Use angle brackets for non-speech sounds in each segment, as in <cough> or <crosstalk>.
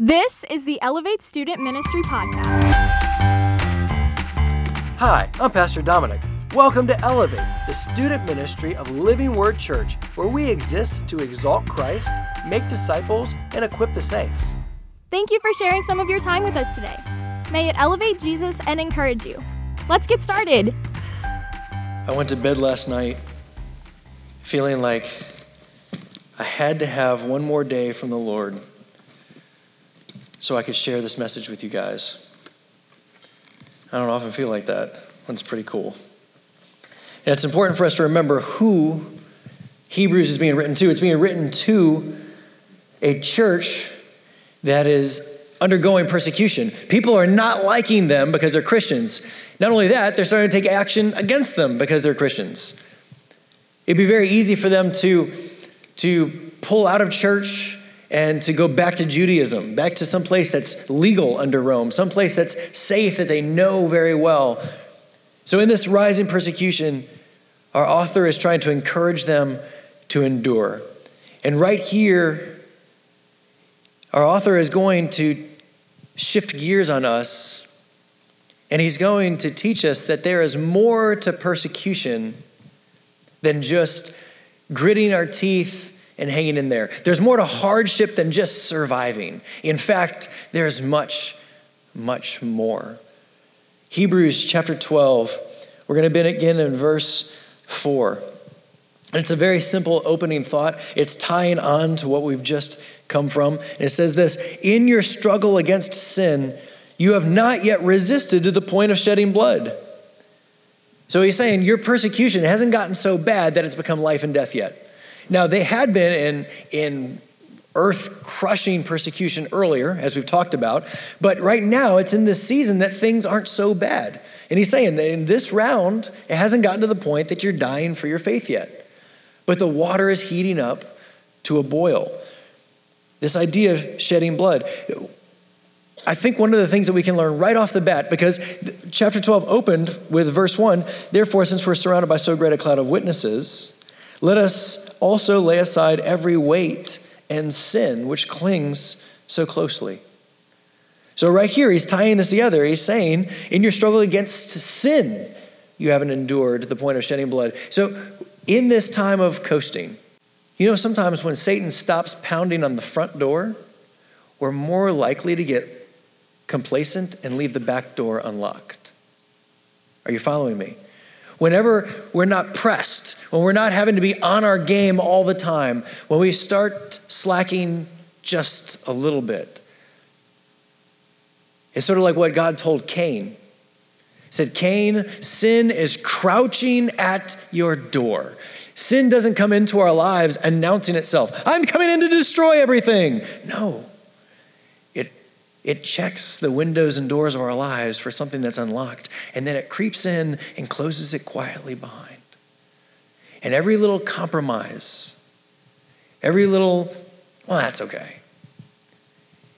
This is the Elevate Student Ministry Podcast. Hi, I'm Pastor Dominic. Welcome to Elevate, the student ministry of Living Word Church, where we exist to exalt Christ, make disciples, and equip the saints. Thank you for sharing some of your time with us today. May it elevate Jesus and encourage you. Let's get started. I went to bed last night feeling like I had to have one more day from the Lord so I could share this message with you guys. I don't often feel like that. That's pretty cool. And it's important for us to remember who Hebrews is being written to. It's being written to a church that is undergoing persecution. People are not liking them because they're Christians. Not only that, they're starting to take action against them because they're Christians. It'd be very easy for them to, to pull out of church and to go back to Judaism, back to some place that's legal under Rome, some place that's safe that they know very well. So, in this rising persecution, our author is trying to encourage them to endure. And right here, our author is going to shift gears on us, and he's going to teach us that there is more to persecution than just gritting our teeth and hanging in there. There's more to hardship than just surviving. In fact, there's much, much more. Hebrews chapter 12, we're going to begin in verse 4. And it's a very simple opening thought. It's tying on to what we've just come from. And it says this In your struggle against sin, you have not yet resisted to the point of shedding blood. So he's saying your persecution hasn't gotten so bad that it's become life and death yet. Now, they had been in, in earth crushing persecution earlier, as we've talked about, but right now it's in this season that things aren't so bad. And he's saying in this round, it hasn't gotten to the point that you're dying for your faith yet, but the water is heating up to a boil. This idea of shedding blood. I think one of the things that we can learn right off the bat, because chapter 12 opened with verse 1 Therefore, since we're surrounded by so great a cloud of witnesses, let us also lay aside every weight and sin which clings so closely. So, right here, he's tying this together. He's saying, in your struggle against sin, you haven't endured to the point of shedding blood. So, in this time of coasting, you know, sometimes when Satan stops pounding on the front door, we're more likely to get complacent and leave the back door unlocked. Are you following me? Whenever we're not pressed, when we're not having to be on our game all the time, when we start slacking just a little bit, it's sort of like what God told Cain. He said, Cain, sin is crouching at your door. Sin doesn't come into our lives announcing itself. I'm coming in to destroy everything. No. It checks the windows and doors of our lives for something that's unlocked, and then it creeps in and closes it quietly behind. And every little compromise, every little, well, that's okay,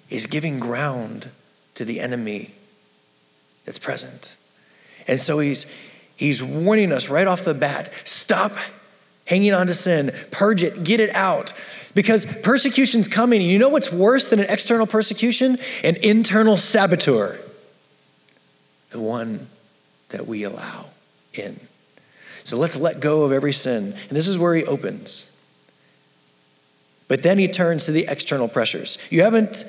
is giving ground to the enemy that's present. And so he's, he's warning us right off the bat stop hanging on to sin, purge it, get it out. Because persecution's coming. And you know what's worse than an external persecution? An internal saboteur. The one that we allow in. So let's let go of every sin. And this is where he opens. But then he turns to the external pressures. You haven't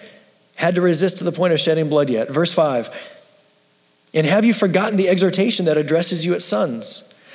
had to resist to the point of shedding blood yet. Verse 5 And have you forgotten the exhortation that addresses you as sons?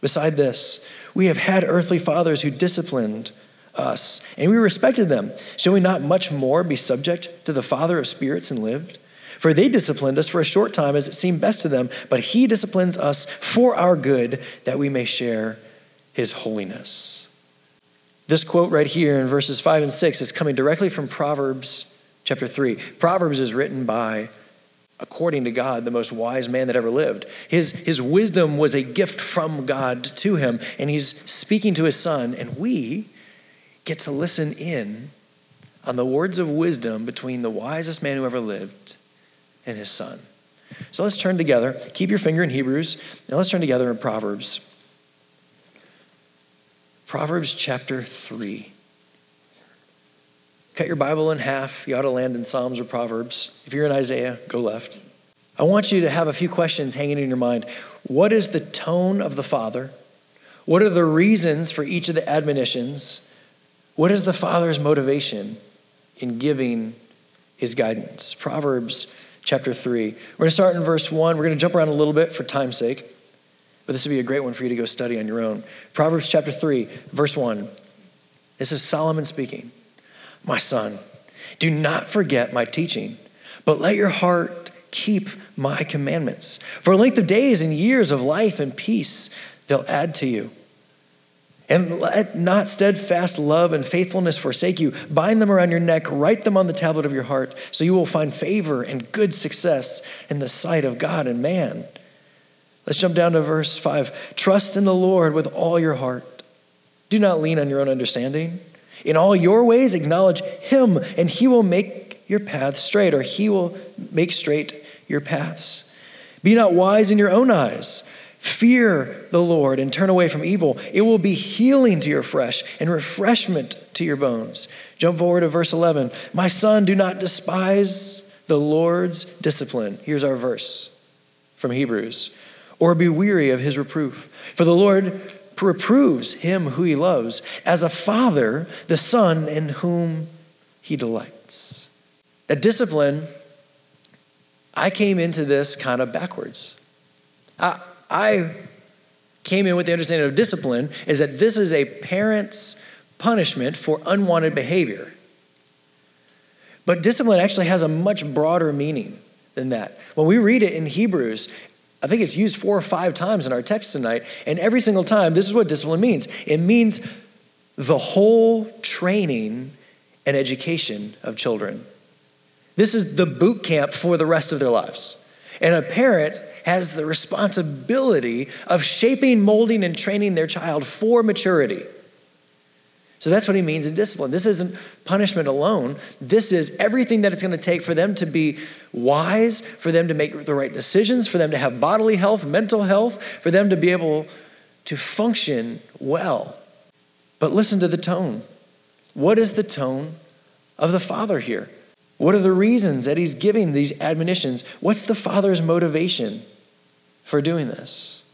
Beside this, we have had earthly fathers who disciplined us, and we respected them. Shall we not much more be subject to the Father of spirits and lived? For they disciplined us for a short time as it seemed best to them, but he disciplines us for our good, that we may share his holiness. This quote right here in verses 5 and 6 is coming directly from Proverbs chapter 3. Proverbs is written by, according to God, the most wise man that ever lived. His, his wisdom was a gift from God to him, and he's speaking to his son, and we get to listen in on the words of wisdom between the wisest man who ever lived and his son. So let's turn together. Keep your finger in Hebrews, and let's turn together in Proverbs. Proverbs chapter 3. Cut your Bible in half. You ought to land in Psalms or Proverbs. If you're in Isaiah, go left. I want you to have a few questions hanging in your mind. What is the tone of the Father? What are the reasons for each of the admonitions? What is the Father's motivation in giving his guidance? Proverbs chapter 3. We're going to start in verse 1. We're going to jump around a little bit for time's sake, but this would be a great one for you to go study on your own. Proverbs chapter 3, verse 1. This is Solomon speaking. My son, do not forget my teaching, but let your heart keep my commandments. For a length of days and years of life and peace they'll add to you. And let not steadfast love and faithfulness forsake you. Bind them around your neck, write them on the tablet of your heart, so you will find favor and good success in the sight of God and man. Let's jump down to verse 5. Trust in the Lord with all your heart. Do not lean on your own understanding. In all your ways, acknowledge him, and he will make your paths straight, or he will make straight your paths. Be not wise in your own eyes. Fear the Lord and turn away from evil. It will be healing to your flesh and refreshment to your bones. Jump forward to verse 11. My son, do not despise the Lord's discipline. Here's our verse from Hebrews. Or be weary of his reproof. For the Lord reproves him who he loves, as a father, the son in whom he delights. Now, discipline, I came into this kind of backwards. I, I came in with the understanding of discipline is that this is a parent's punishment for unwanted behavior. But discipline actually has a much broader meaning than that. When we read it in Hebrews, I think it's used four or five times in our text tonight, and every single time, this is what discipline means it means the whole training and education of children. This is the boot camp for the rest of their lives. And a parent has the responsibility of shaping, molding, and training their child for maturity. So that's what he means in discipline. This isn't punishment alone. This is everything that it's going to take for them to be wise, for them to make the right decisions, for them to have bodily health, mental health, for them to be able to function well. But listen to the tone. What is the tone of the Father here? What are the reasons that he's giving these admonitions? What's the Father's motivation? for doing this.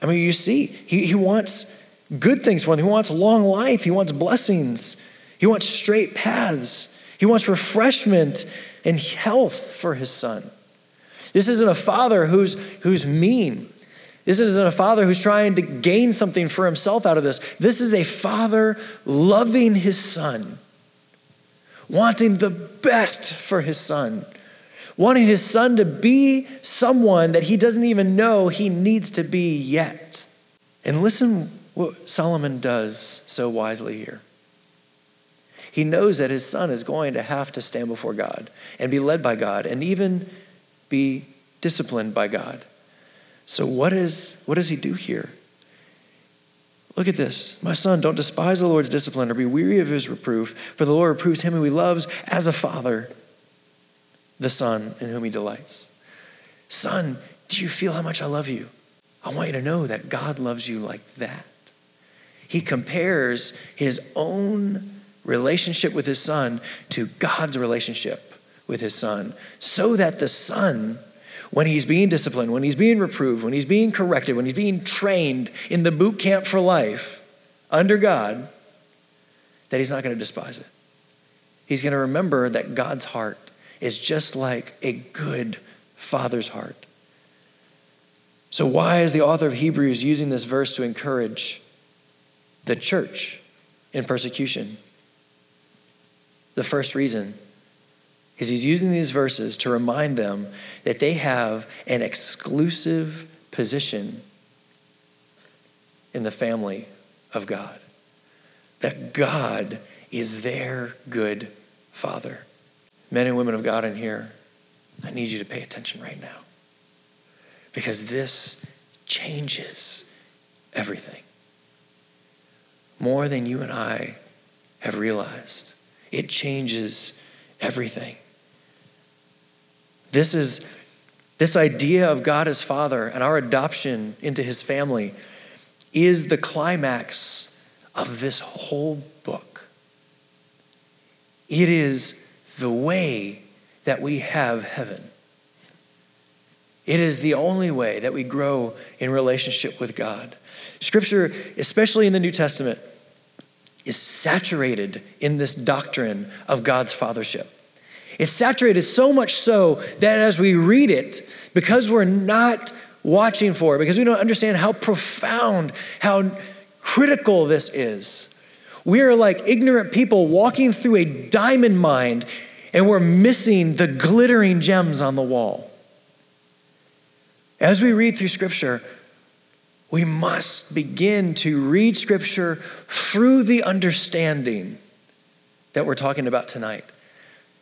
I mean, you see, he, he wants good things for them. He wants long life. He wants blessings. He wants straight paths. He wants refreshment and health for his son. This isn't a father who's, who's mean. This isn't a father who's trying to gain something for himself out of this. This is a father loving his son, wanting the best for his son wanting his son to be someone that he doesn't even know he needs to be yet. And listen what Solomon does so wisely here. He knows that his son is going to have to stand before God and be led by God and even be disciplined by God. So, what, is, what does he do here? Look at this. My son, don't despise the Lord's discipline or be weary of his reproof, for the Lord reproves him who he loves as a father the Son in whom he delights. Son, do you feel how much I love you? I want you to know that God loves you like that. He compares his own relationship with his son to God's relationship with his son, so that the son, when he's being disciplined, when he's being reproved, when he's being corrected, when he's being trained in the boot camp for life under God, that he's not going to despise it. He's going to remember that God's heart is just like a good father's heart. So, why is the author of Hebrews using this verse to encourage the church in persecution? The first reason is he's using these verses to remind them that they have an exclusive position in the family of God, that God is their good father. men and women of God in here, I need you to pay attention right now. Because this changes everything. More than you and I have realized. It changes everything. This is this idea of God as Father and our adoption into his family is the climax of this whole book. It is the way that we have heaven. It is the only way that we grow in relationship with God. Scripture, especially in the New Testament, is saturated in this doctrine of God's fathership. It's saturated so much so that as we read it, because we're not watching for it, because we don't understand how profound, how critical this is, we are like ignorant people walking through a diamond mine and we're missing the glittering gems on the wall. As we read through Scripture, we must begin to read Scripture through the understanding that we're talking about tonight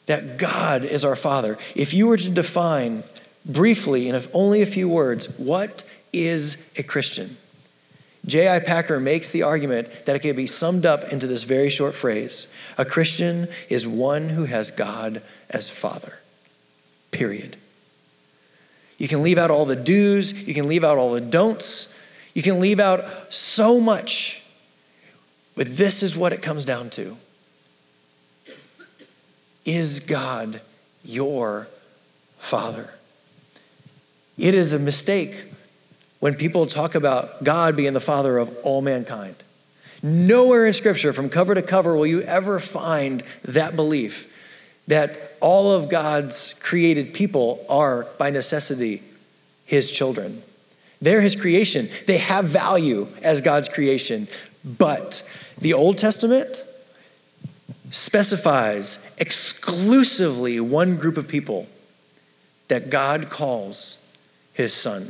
that God is our Father. If you were to define briefly, in only a few words, what is a Christian? J.I. Packer makes the argument that it can be summed up into this very short phrase A Christian is one who has God as Father. Period. You can leave out all the do's, you can leave out all the don'ts, you can leave out so much, but this is what it comes down to. Is God your Father? It is a mistake when people talk about God being the Father of all mankind. Nowhere in Scripture, from cover to cover, will you ever find that belief that all of God's created people are, by necessity, His children. They're His creation. They have value as God's creation. But the Old Testament specifies exclusively one group of people that God calls his son,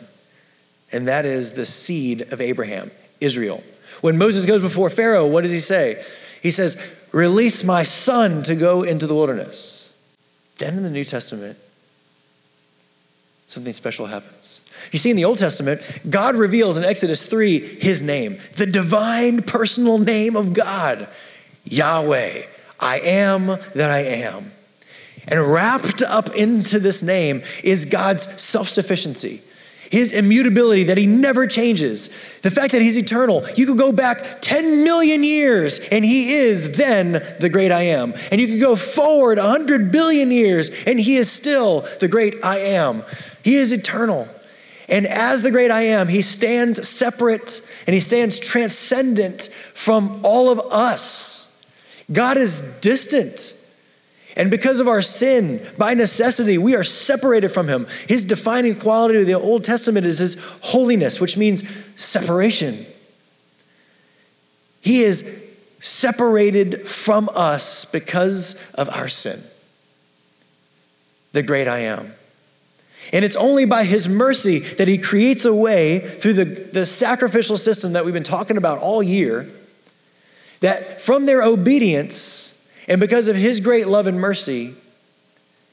and that is the seed of Abraham, Israel. When Moses goes before Pharaoh, what does he say? He says, Release my son to go into the wilderness. Then in the New Testament, something special happens. You see, in the Old Testament, God reveals in Exodus 3 his name, the divine personal name of God, Yahweh. I am that I am. And wrapped up into this name is God's self sufficiency, his immutability that he never changes, the fact that he's eternal. You could go back 10 million years and he is then the great I am. And you could go forward 100 billion years and he is still the great I am. He is eternal. And as the great I am, he stands separate and he stands transcendent from all of us. God is distant. And because of our sin, by necessity, we are separated from him. His defining quality of the Old Testament is his holiness, which means separation. He is separated from us because of our sin. The great I am. And it's only by his mercy that he creates a way through the, the sacrificial system that we've been talking about all year that from their obedience and because of his great love and mercy,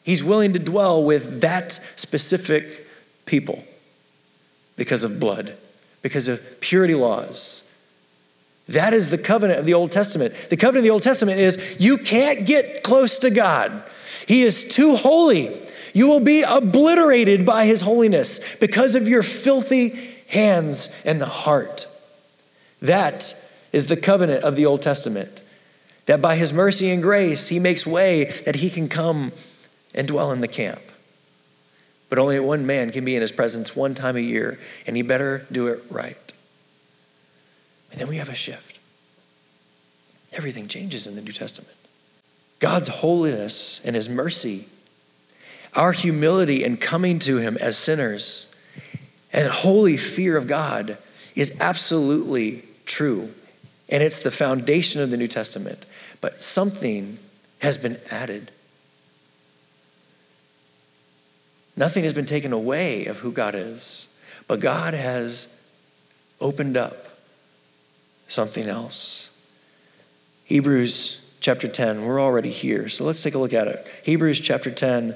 he's willing to dwell with that specific people because of blood, because of purity laws. That is the covenant of the Old Testament. The covenant of the Old Testament is you can't get close to God. He is too holy. You will be obliterated by his holiness because of your filthy hands and heart. That is the covenant of the Old Testament. That by his mercy and grace, he makes way that he can come and dwell in the camp. But only one man can be in his presence one time a year, and he better do it right. And then we have a shift. Everything changes in the New Testament. God's holiness and his mercy, our humility and coming to him as sinners, and holy fear of God is absolutely true and it's the foundation of the New Testament. But something has been added. Nothing has been taken away of who God is, but God has opened up something else. Hebrews chapter 10. We're already here, so let's take a look at it. Hebrews chapter 10,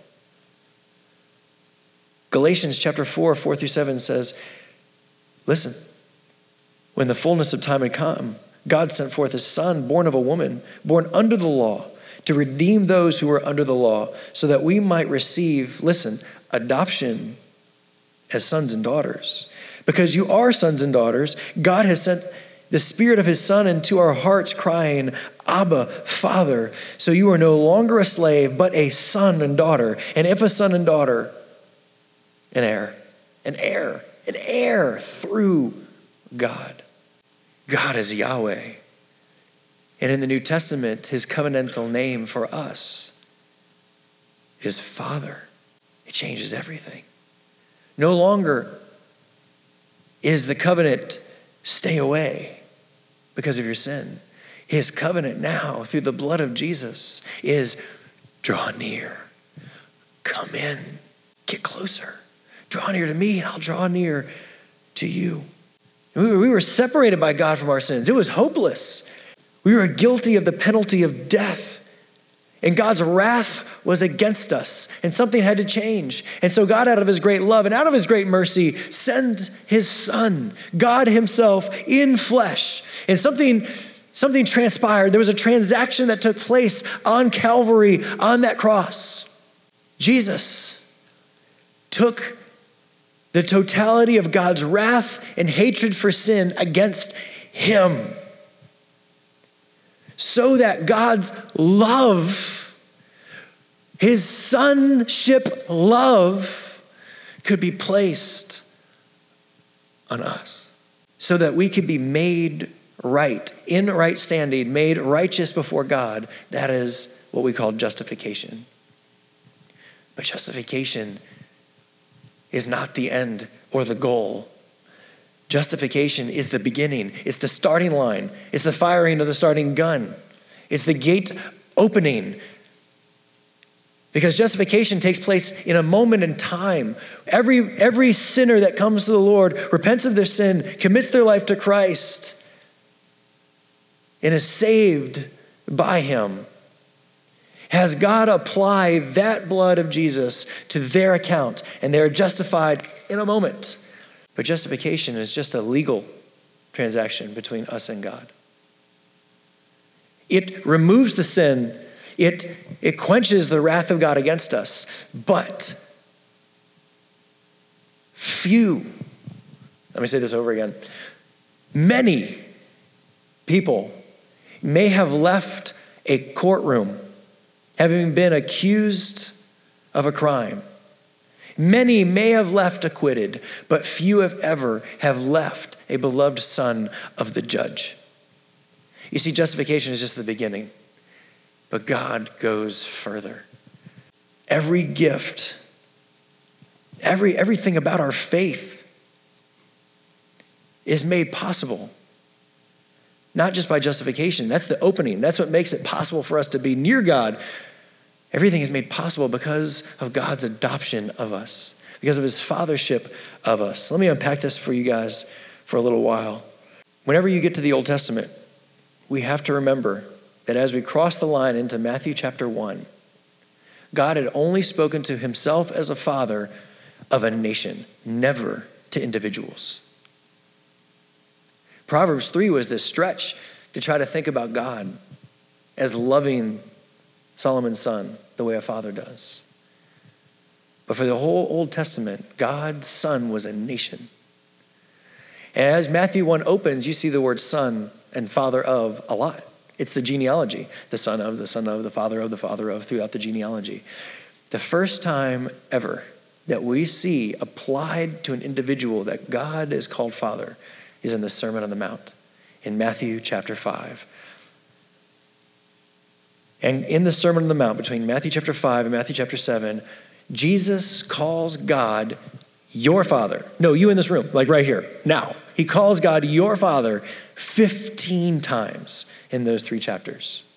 Galatians chapter 4, 4 through 7 says, Listen, when the fullness of time had come, God sent forth his son, born of a woman, born under the law, to redeem those who were under the law, so that we might receive, listen, adoption as sons and daughters. Because you are sons and daughters, God has sent the Spirit of His Son into our hearts, crying, Abba, Father. So you are no longer a slave, but a son and daughter. And if a son and daughter, an heir, an heir, an heir through God. God is Yahweh. And in the New Testament, his covenantal name for us is Father. It changes everything. No longer is the covenant stay away because of your sin. His covenant now, through the blood of Jesus, is draw near, come in, get closer. Draw near to me, and I'll draw near to you. We were separated by God from our sins. It was hopeless. We were guilty of the penalty of death. And God's wrath was against us, and something had to change. And so, God, out of His great love and out of His great mercy, sent His Son, God Himself in flesh. And something, something transpired. There was a transaction that took place on Calvary, on that cross. Jesus took the totality of God's wrath and hatred for sin against him. So that God's love, his sonship love, could be placed on us. So that we could be made right, in right standing, made righteous before God. That is what we call justification. But justification is not the end or the goal. Justification is the beginning, it's the starting line, it's the firing of the starting gun, it's the gate opening. Because justification takes place in a moment in time. Every, every sinner that comes to the Lord repents of their sin, commits their life to Christ, and is saved by Him has God applied that blood of Jesus to their account and they're justified in a moment. But justification is just a legal transaction between us and God. It removes the sin, it, it quenches the wrath of God against us, but few, let me say this over again, many people may have left a courtroom having been accused of a crime. Many may have left acquitted, but few have ever have left a beloved son of the judge. You see, justification is just the beginning, but God goes further. Every gift, every, everything about our faith is made possible not just by justification. That's the opening. That's what makes it possible for us to be near God Everything is made possible because of God's adoption of us, because of his fathership of us. Let me unpack this for you guys for a little while. Whenever you get to the Old Testament, we have to remember that as we cross the line into Matthew chapter 1, God had only spoken to himself as a father of a nation, never to individuals. Proverbs 3 was this stretch to try to think about God as loving Solomon's son the way a father does. But for the whole Old Testament, God's son was a nation. And as Matthew 1 opens, you see the word son and father of a lot. It's the genealogy the son of, the son of, the father of, the father of, throughout the genealogy. The first time ever that we see applied to an individual that God is called father is in the Sermon on the Mount in Matthew chapter 5. And in the Sermon on the Mount, between Matthew chapter 5 and Matthew chapter 7, Jesus calls God your father. No, you in this room, like right here, now. He calls God your father 15 times in those three chapters.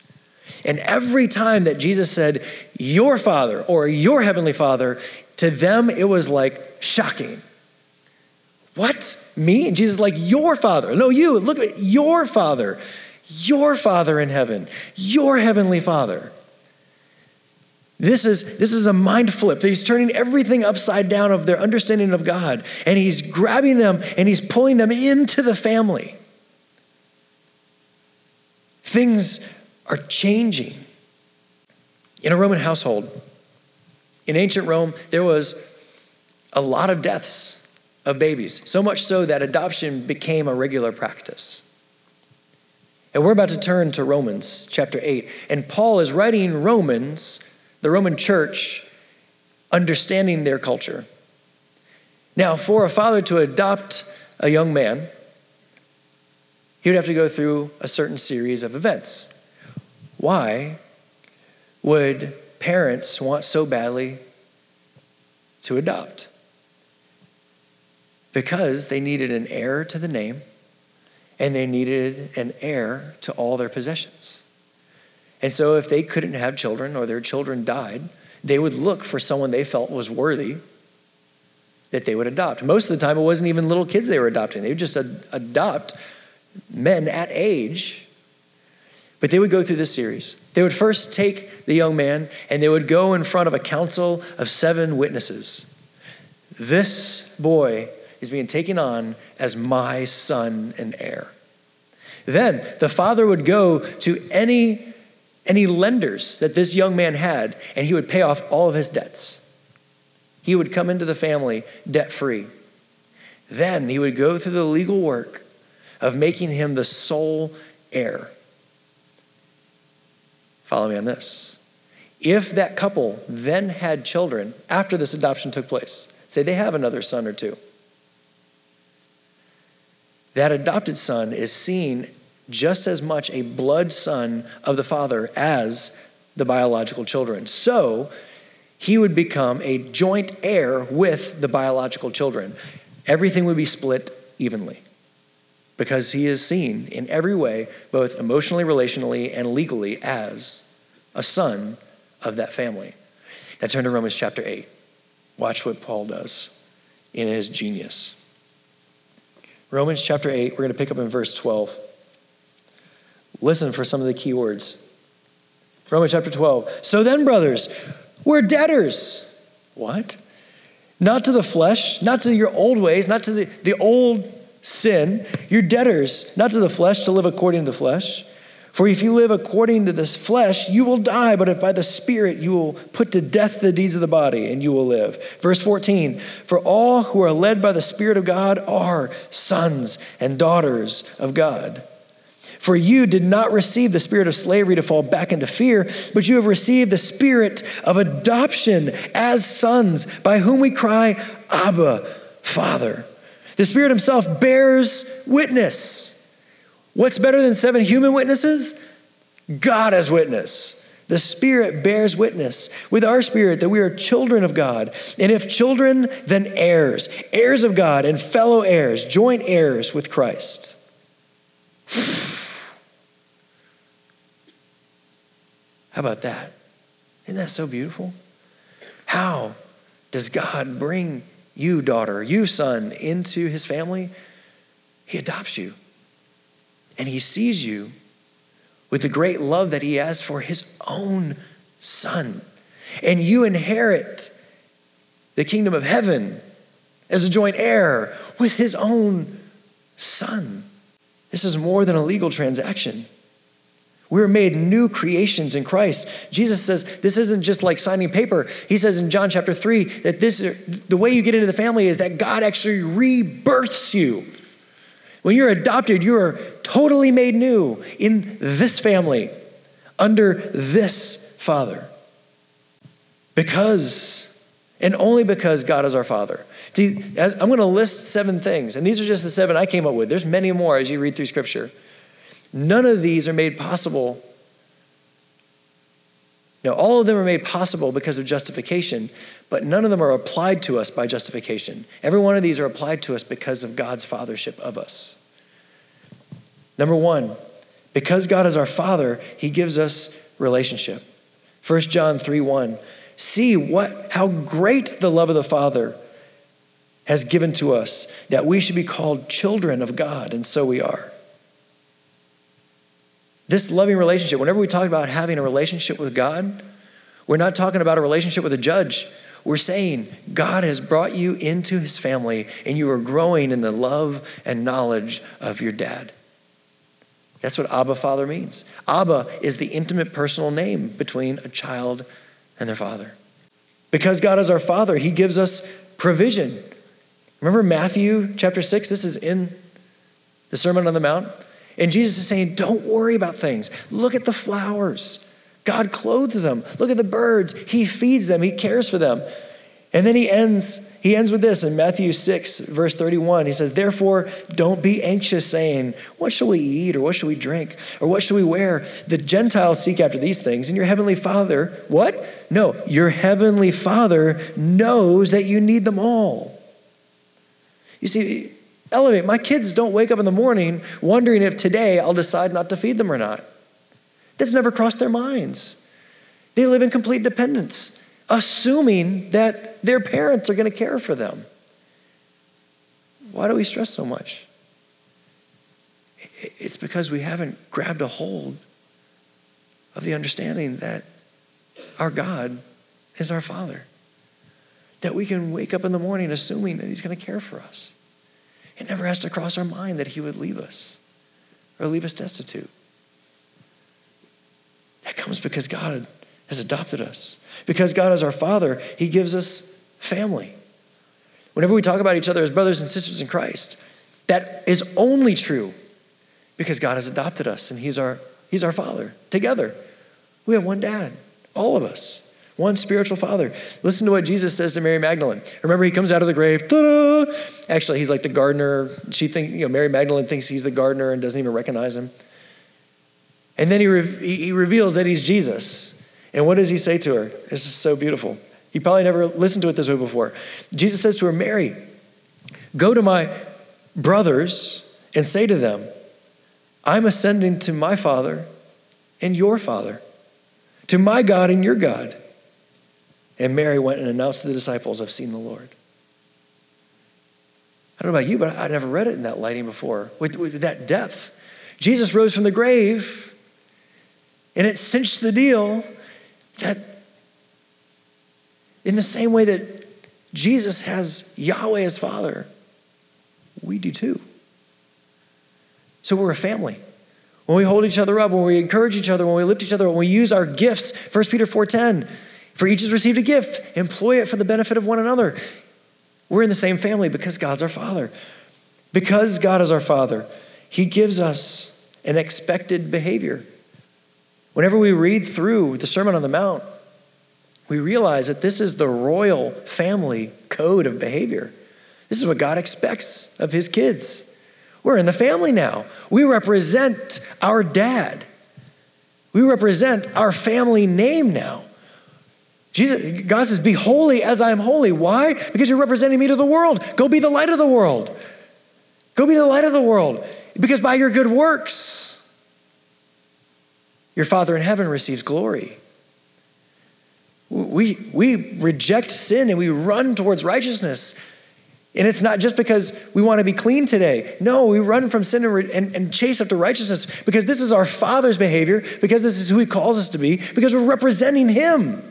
And every time that Jesus said, your father or your heavenly father, to them it was like shocking. What? Me? And Jesus is like, Your father. No, you. Look at your father. Your father in heaven. Your heavenly father. This is, this is a mind flip that he's turning everything upside down of their understanding of God. And he's grabbing them and he's pulling them into the family. Things are changing. In a Roman household, in ancient Rome, there was a lot of deaths of babies, so much so that adoption became a regular practice. And we're about to turn to Romans chapter 8. And Paul is writing Romans, the Roman church, understanding their culture. Now, for a father to adopt a young man, he would have to go through a certain series of events. Why would parents want so badly to adopt? because they needed an heir to the name and they needed an heir to all their possessions. And so, if they couldn't have children or their children died, they would look for someone they felt was worthy that they would adopt. Most of the time, it wasn't even little kids they were adopting, they would just ad- adopt men at age. But they would go through this series. They would first take the young man and they would go in front of a council of seven witnesses. This boy is being taken on as my son and heir. Then the father would go to any, any lenders that this young man had, and he would pay off all of his debts. He would come into the family debt free. Then he would go through the legal work of making him the sole heir. Follow me on this. If that couple then had children after this adoption took place, say they have another son or two, that adopted son is seen just as much a blood son of the father as the biological children. So he would become a joint heir with the biological children. Everything would be split evenly because he is seen in every way, both emotionally, relationally, and legally, as a son of that family. Now turn to Romans chapter 8. Watch what Paul does in his genius. Romans chapter 8, we're going to pick up in verse 12. Listen for some of the key words. Romans chapter 12. So then, brothers, we're debtors. What? Not to the flesh, not to your old ways, not to the, the old sin. You're debtors, not to the flesh, to live according to the flesh. For if you live according to this flesh, you will die, but if by the Spirit you will put to death the deeds of the body, and you will live. Verse 14 For all who are led by the Spirit of God are sons and daughters of God. For you did not receive the spirit of slavery to fall back into fear, but you have received the spirit of adoption as sons, by whom we cry, Abba, Father. The Spirit Himself bears witness What's better than seven human witnesses? God as witness. The Spirit bears witness with our spirit that we are children of God. And if children, then heirs, heirs of God and fellow heirs, joint heirs with Christ. <sighs> How about that? Isn't that so beautiful? How does God bring you, daughter, you, son, into his family? He adopts you. And he sees you with the great love that he has for his own son. And you inherit the kingdom of heaven as a joint heir with his own son. This is more than a legal transaction. We're made new creations in Christ. Jesus says this isn't just like signing paper. He says in John chapter 3 that this the way you get into the family is that God actually rebirths you. When you're adopted, you are totally made new in this family, under this Father. Because, and only because God is our Father. See, as, I'm going to list seven things, and these are just the seven I came up with. There's many more as you read through Scripture. None of these are made possible Now, all of them are made possible because of justification, but none of them are applied to us by justification. Every one of these are applied to us because of God's fathership of us. Number one, because God is our Father, He gives us relationship. 1 John 3 1. See what how great the love of the Father has given to us, that we should be called children of God, and so we are. This loving relationship, whenever we talk about having a relationship with God, we're not talking about a relationship with a judge. We're saying God has brought you into his family and you are growing in the love and knowledge of your dad. That's what Abba Father means. Abba is the intimate personal name between a child and their father. Because God is our Father, He gives us provision. Remember Matthew chapter 6? This is in the Sermon on the Mount. And Jesus is saying, Don't worry about things. Look at the flowers. God clothes them. Look at the birds. He feeds them, He cares for them. And then he ends, he ends with this in Matthew 6, verse 31. He says, Therefore, don't be anxious, saying, What shall we eat, or what shall we drink, or what shall we wear? The Gentiles seek after these things, and your heavenly Father, what? No, your heavenly Father knows that you need them all. You see, elevate. My kids don't wake up in the morning wondering if today I'll decide not to feed them or not. That's never crossed their minds. They live in complete dependence assuming that their parents are going to care for them. Why do we stress so much? It's because we haven't grabbed a hold of the understanding that our God is our Father. That we can wake up in the morning assuming that He's going to care for us. It never has to cross our mind that He would leave us or leave us destitute. That comes because God has adopted us. Because God is our Father, He gives us family. Whenever we talk about each other as brothers and sisters in Christ, that is only true because God has adopted us and He's our, he's our Father. Together, we have one dad, all of us. One spiritual father. Listen to what Jesus says to Mary Magdalene. Remember, he comes out of the grave. Ta-da! Actually, he's like the gardener. She think, you know, Mary Magdalene thinks he's the gardener and doesn't even recognize him. And then he, re- he reveals that he's Jesus. And what does he say to her? This is so beautiful. He probably never listened to it this way before. Jesus says to her, Mary, go to my brothers and say to them, I'm ascending to my Father and your Father, to my God and your God. And Mary went and announced to the disciples, I've seen the Lord. I don't know about you, but I'd never read it in that lighting before, with, with that depth. Jesus rose from the grave, and it cinched the deal that in the same way that Jesus has Yahweh as Father, we do too. So we're a family. When we hold each other up, when we encourage each other, when we lift each other, when we use our gifts, 1 Peter 4:10, for each has received a gift, employ it for the benefit of one another. We're in the same family because God's our Father. Because God is our Father, He gives us an expected behavior. Whenever we read through the Sermon on the Mount, we realize that this is the royal family code of behavior. This is what God expects of his kids. We're in the family now. We represent our dad. We represent our family name now. Jesus, God says, Be holy as I am holy. Why? Because you're representing me to the world. Go be the light of the world. Go be the light of the world. Because by your good works, your Father in heaven receives glory. We, we reject sin and we run towards righteousness. And it's not just because we want to be clean today. No, we run from sin and, and, and, chase after righteousness because this is our Father's behavior, because this is who He calls us to be, because we're representing Him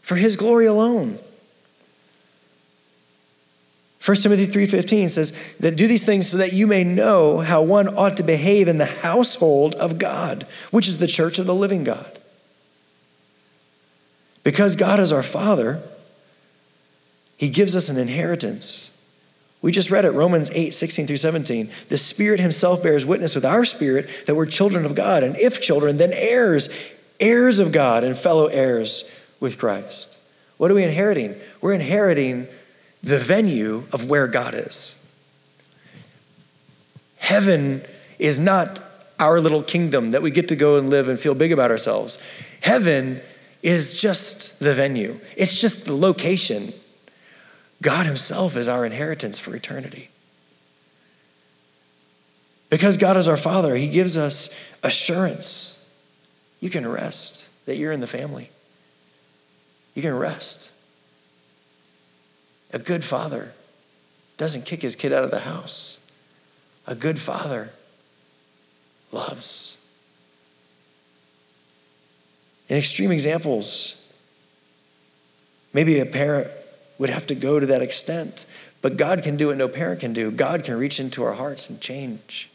for His glory alone. 1 Timothy 3:15 says that do these things so that you may know how one ought to behave in the household of God, which is the church of the living God. Because God is our Father, He gives us an inheritance. We just read it, Romans 8, 16 through 17. The Spirit Himself bears witness with our spirit that we're children of God, and if children, then heirs, heirs of God, and fellow heirs with Christ. What are we inheriting? We're inheriting the venue of where God is. Heaven is not our little kingdom that we get to go and live and feel big about ourselves. Heaven is just the venue, it's just the location. God Himself is our inheritance for eternity. Because God is our Father, He gives us assurance. You can rest that you're in the family. You can rest. A good father doesn't kick his kid out of the house. A good father loves. In extreme examples, maybe a parent would have to go to that extent, but God can do what no parent can do. God can reach into our hearts and change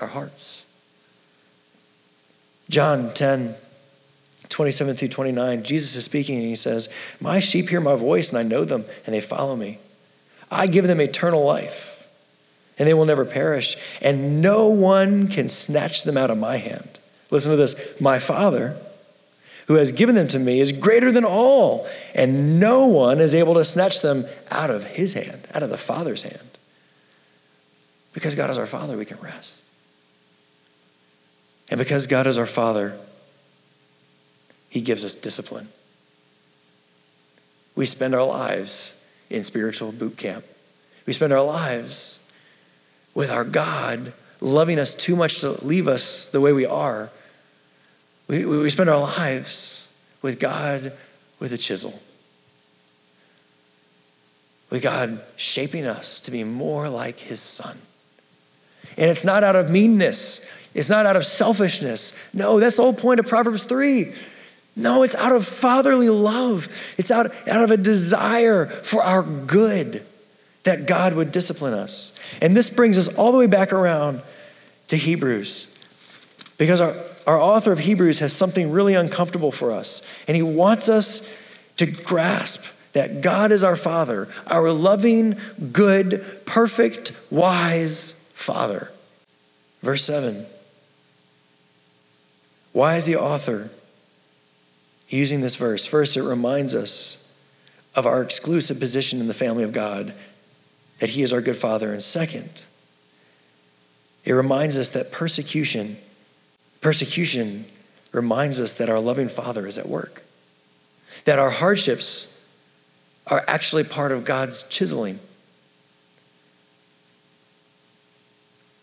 our hearts. John 10, 27 through 29, Jesus is speaking and he says, My sheep hear my voice and I know them and they follow me. I give them eternal life and they will never perish, and no one can snatch them out of my hand. Listen to this My Father, who has given them to me, is greater than all, and no one is able to snatch them out of his hand, out of the Father's hand. Because God is our Father, we can rest. And because God is our Father, He gives us discipline. We spend our lives in spiritual boot camp. We spend our lives with our God loving us too much to leave us the way we are. We, we spend our lives with God with a chisel, with God shaping us to be more like His Son. And it's not out of meanness, it's not out of selfishness. No, that's the whole point of Proverbs 3. No, it's out of fatherly love. It's out, out of a desire for our good that God would discipline us. And this brings us all the way back around to Hebrews. Because our, our author of Hebrews has something really uncomfortable for us. And he wants us to grasp that God is our Father, our loving, good, perfect, wise Father. Verse 7. Why is the author using this verse? First, it reminds us of our exclusive position in the family of God that He is our good Father. And second, it reminds us that persecution, persecution reminds us that our loving Father is at work, that our hardships are actually part of God's chiseling,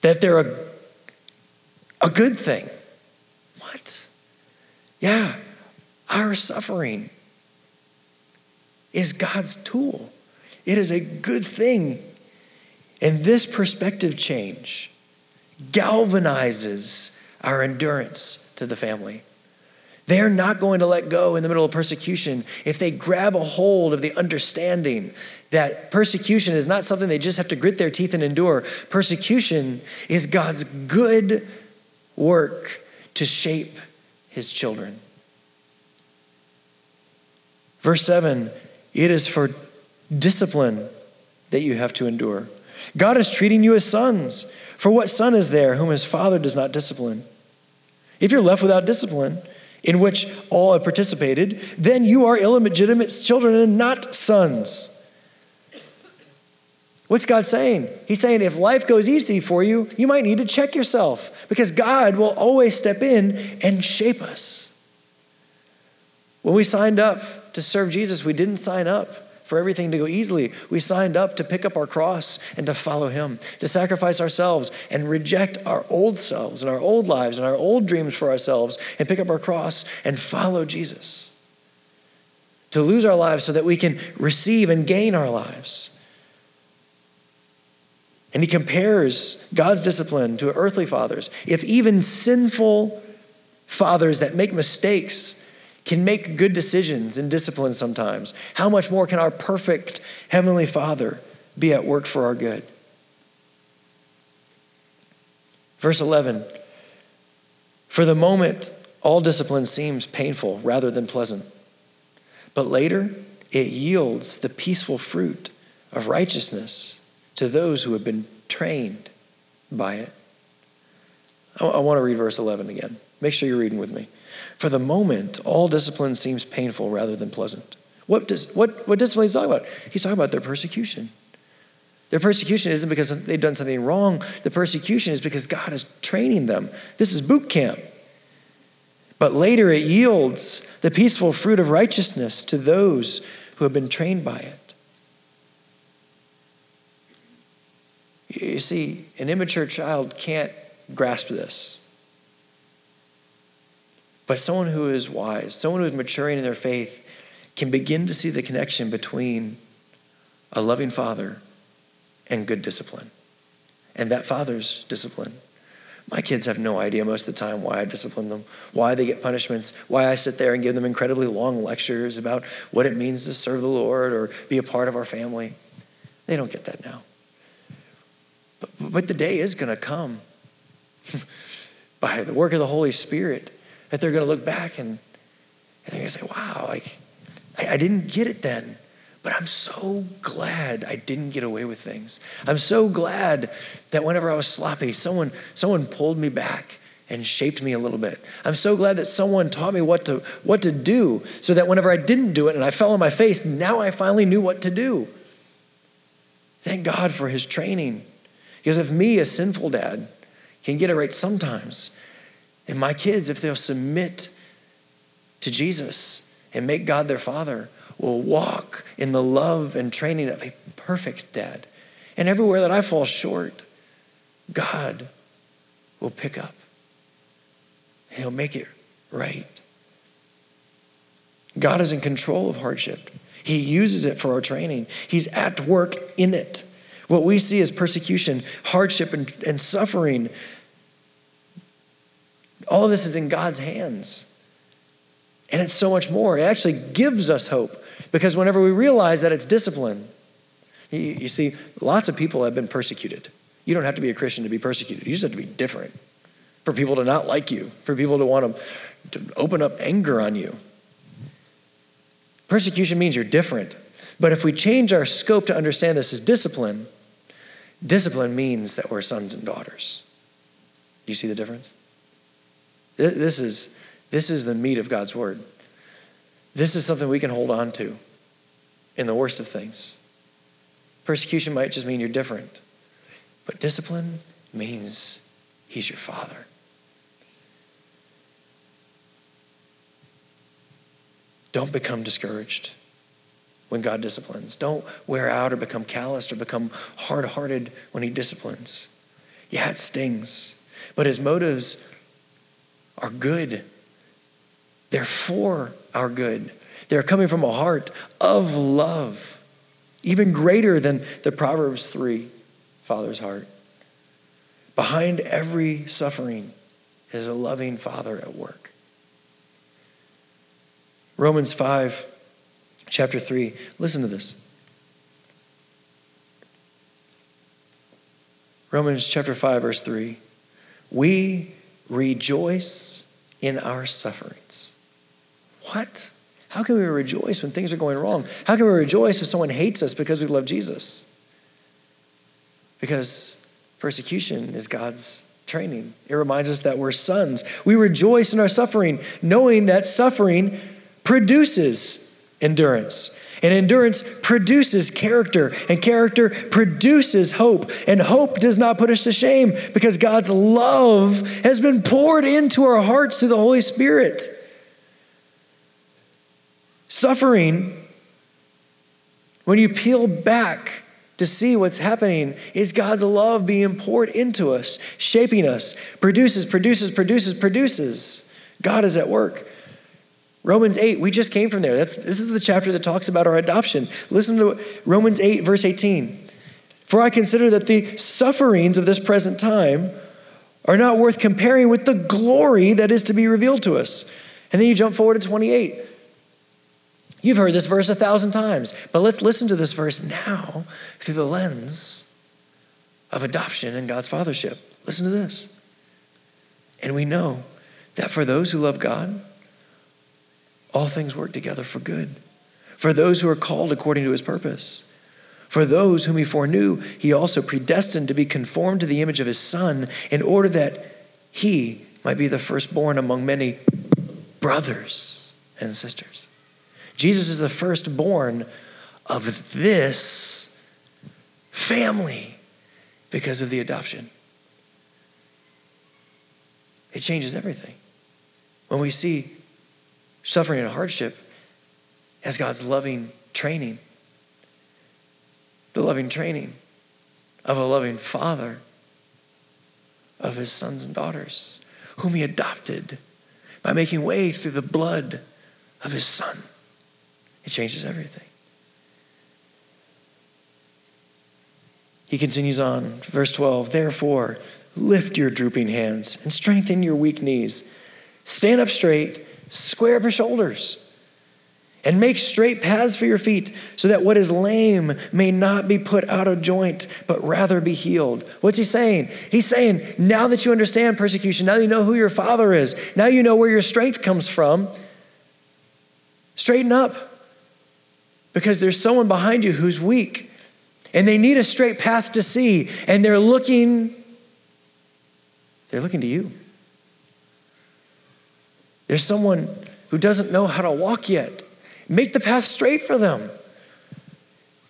that they're a, a good thing. What? Yeah, our suffering is God's tool. It is a good thing and this perspective change galvanizes our endurance to the family. They're not going to let go in the middle of persecution if they grab a hold of the understanding that persecution is not something they just have to grit their teeth and endure. Persecution is God's good work to shape his children. Verse 7 it is for discipline that you have to endure. God is treating you as sons. For what son is there whom his father does not discipline? If you're left without discipline, in which all have participated, then you are illegitimate children and not sons. What's God saying? He's saying if life goes easy for you, you might need to check yourself because God will always step in and shape us. When we signed up to serve Jesus, we didn't sign up for everything to go easily. We signed up to pick up our cross and to follow Him, to sacrifice ourselves and reject our old selves and our old lives and our old dreams for ourselves and pick up our cross and follow Jesus. To lose our lives so that we can receive and gain our lives. And he compares God's discipline to earthly fathers. If even sinful fathers that make mistakes can make good decisions and discipline sometimes, how much more can our perfect Heavenly Father be at work for our good? Verse 11 For the moment, all discipline seems painful rather than pleasant, but later it yields the peaceful fruit of righteousness to those who have been trained by it. I want to read verse 11 again. Make sure you're reading with me. For the moment, all discipline seems painful rather than pleasant. What, does, what, what discipline is he talking about? He's talking about their persecution. Their persecution isn't because they've done something wrong. The persecution is because God is training them. This is boot camp. But later it yields the peaceful fruit of righteousness to those who have been trained by it. You see, an immature child can't grasp this. But someone who is wise, someone who is maturing in their faith, can begin to see the connection between a loving father and good discipline. And that father's discipline. My kids have no idea most of the time why I discipline them, why they get punishments, why I sit there and give them incredibly long lectures about what it means to serve the Lord or be a part of our family. They don't get that now. But, but the day is going to come <laughs> by the work of the Holy Spirit that they're going to look back and, and they're going to say, wow, like, I, I didn't get it then. But I'm so glad I didn't get away with things. I'm so glad that whenever I was sloppy, someone, someone pulled me back and shaped me a little bit. I'm so glad that someone taught me what to, what to do so that whenever I didn't do it and I fell on my face, now I finally knew what to do. Thank God for his training. Because if me, a sinful dad, can get it right sometimes, and my kids, if they'll submit to Jesus and make God their father, will walk in the love and training of a perfect dad. And everywhere that I fall short, God will pick up and He'll make it right. God is in control of hardship. He uses it for our training. He's at work in it. What we see as persecution, hardship, and, and suffering, all of this is in God's hands. And it's so much more. It actually gives us hope because whenever we realize that it's discipline, you, see, lots of people have been persecuted. You don't have to be a Christian to be persecuted, you just have to be different. For people to not like you, for people to want to, to open up anger on you. Persecution means you're different. But if we change our scope to understand this as discipline, discipline means that we're sons and daughters. Do you see the difference? This is, this is the meat of God's word. This is something we can hold on to in the worst of things. Persecution might just mean you're different, but discipline means He's your Father. Don't become discouraged when God disciplines. Don't wear out or become calloused or become hard hearted when He disciplines. Yeah, it stings, but His motives are good. They're for our good. They're coming from a heart of love, even greater than the Proverbs 3 Father's heart. Behind every suffering is a loving Father at work. Romans 5, chapter 3. Listen to this. Romans chapter 5, verse 3. We rejoice in our sufferings. What? How can we rejoice when things are going wrong? How can we rejoice if someone hates us because we love Jesus? Because persecution is God's training. It reminds us that we're sons. We rejoice in our suffering, knowing that suffering produces endurance. And endurance produces character, and character produces hope. And hope does not put us to shame because God's love has been poured into our hearts through the Holy Spirit. Suffering, when you peel back to see what's happening, is God's love being poured into us, shaping us, produces, produces, produces, produces. God is at work. Romans 8, we just came from there. That's, this is the chapter that talks about our adoption. Listen to Romans 8, verse 18. For I consider that the sufferings of this present time are not worth comparing with the glory that is to be revealed to us. And then you jump forward to 28. You've heard this verse a thousand times, but let's listen to this verse now through the lens of adoption and God's fathership. Listen to this. And we know that for those who love God, all things work together for good. For those who are called according to his purpose. For those whom he foreknew, he also predestined to be conformed to the image of his Son, in order that he might be the firstborn among many brothers and sisters. Jesus is the firstborn of this family because of the adoption. It changes everything. when we see suffering and hardship as God's loving training, the loving training of a loving father of his sons and daughters, whom he adopted by making way through the blood of his son. It changes everything. He continues on, verse 12 Therefore, lift your drooping hands and strengthen your weak knees. Stand up straight, square up your shoulders and make straight paths for your feet, so that what is lame may not be put out of joint, but rather be healed. What's he saying? He's saying, now that you understand persecution, now you know who your father is, now you know where your strength comes from, straighten up. Because there's someone behind you who's weak, and they need a straight path to see, and they're looking, they're looking to you. There's someone who doesn't know how to walk yet Make the path straight for them.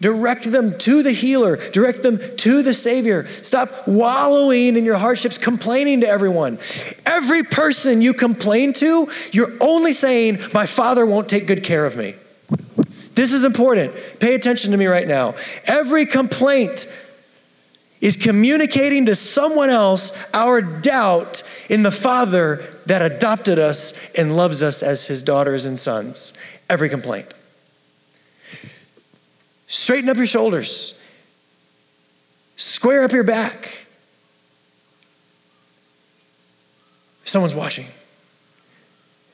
Direct them to the healer. Direct them to the Savior. Stop wallowing in your hardships, complaining to everyone. Every person you complain to, you're only saying, My Father won't take good care of me. This is important. Pay attention to me right now. Every complaint is communicating to someone else our doubt in the Father that adopted us and loves us as his daughters and sons every complaint. Straighten up your shoulders, square up your back. Someone's watching.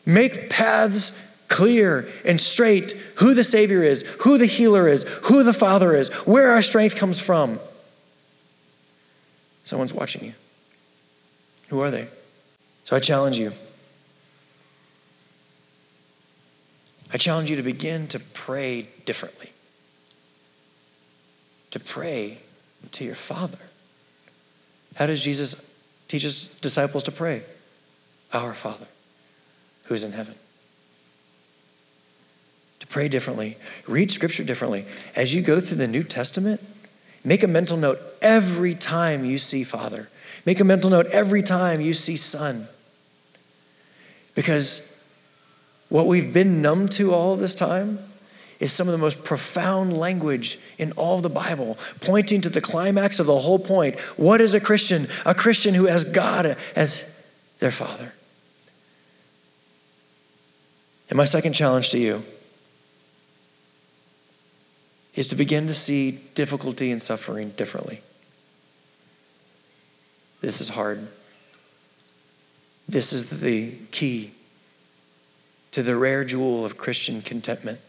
Make paths clear and straight who the Savior is, who the healer is, who the Father is, where our strength comes from. Someone's watching you. Who are they? So I challenge you I challenge you to begin to pray differently, to pray to your Father. How does Jesus teach his disciples to pray? Our Father, who is in heaven. To pray differently, read Scripture differently. As you go through the New Testament, make a mental note every time you see Father. Make a mental note every time you see Son. Because what we've been numb to all this time is some of the most profound language in all of the Bible, pointing to the climax of the whole point. What is a Christian? A Christian who has God as their Father. And my second challenge to you is to begin to see difficulty and suffering differently. This is hard. This is the key to the rare jewel of Christian contentment.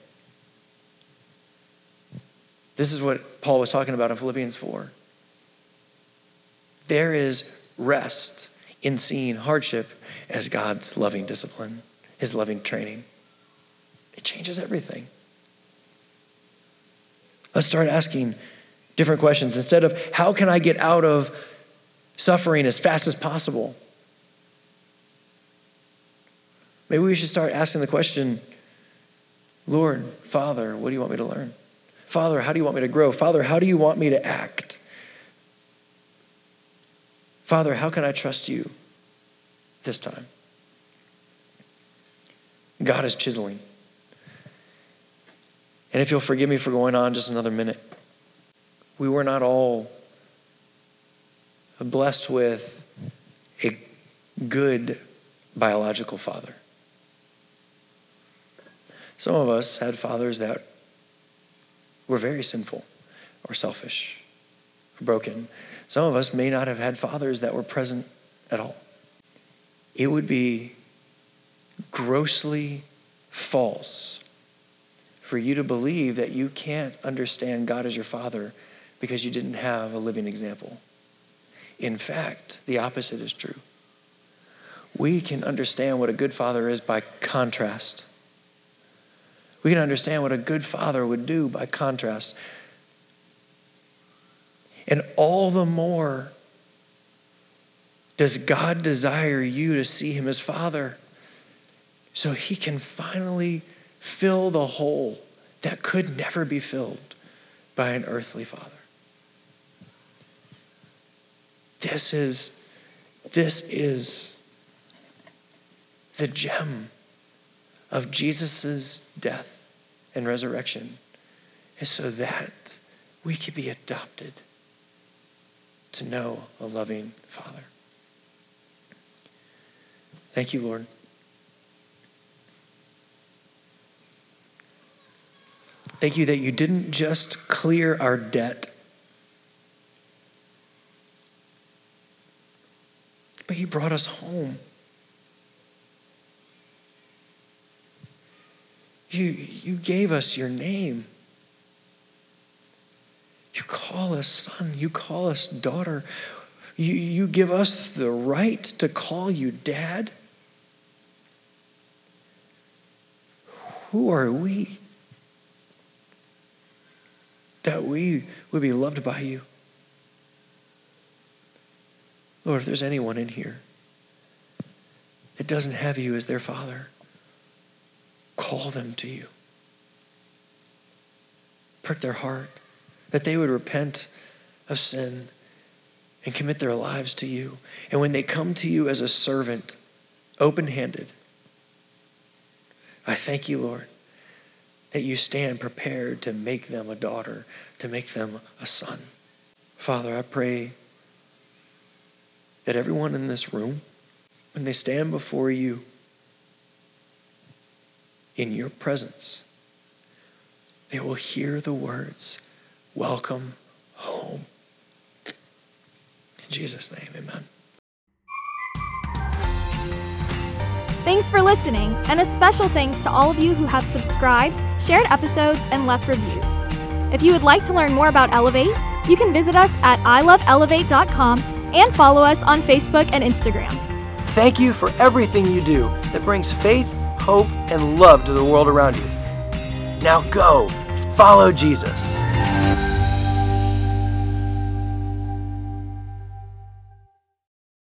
This is what Paul was talking about in Philippians 4. There is rest in seeing hardship as God's loving discipline, his loving training. It changes everything. Let's start asking different questions. Instead of, how can I get out of suffering as fast as possible? Maybe we should start asking the question Lord, Father, what do you want me to learn? Father, how do you want me to grow? Father, how do you want me to act? Father, how can I trust you this time? God is chiseling. And if you'll forgive me for going on just another minute, we were not all blessed with a good biological father. Some of us had fathers that were very sinful or selfish or broken. Some of us may not have had fathers that were present at all. It would be grossly false for you to believe that you can't understand God as your father because you didn't have a living example. In fact, the opposite is true. We can understand what a good father is by contrast. We can understand what a good father would do by contrast. And all the more does God desire you to see him as father so he can finally fill the hole that could never be filled by an earthly father. This is this is the gem of Jesus' death and resurrection is so that we could be adopted to know a loving Father. Thank you, Lord. Thank you that you didn't just clear our debt, but you brought us home. You, you gave us your name. You call us son. You call us daughter. You, you give us the right to call you dad. Who are we that we would be loved by you? Lord, if there's anyone in here that doesn't have you as their father, call them to you. Prick their heart that they would repent of sin and commit their lives to you. And when they come to you as a servant, open handed, I thank you, Lord, that you stand prepared to make them a daughter, to make them a son. Father, I pray that everyone in this room, when they stand before you in your presence, they will hear the words, Welcome home. In Jesus' name, amen. Thanks for listening, and a special thanks to all of you who have subscribed, shared episodes, and left reviews. If you would like to learn more about Elevate, you can visit us at iloveelevate.com and follow us on Facebook and Instagram. Thank you for everything you do that brings faith, hope, and love to the world around you. Now go, follow Jesus.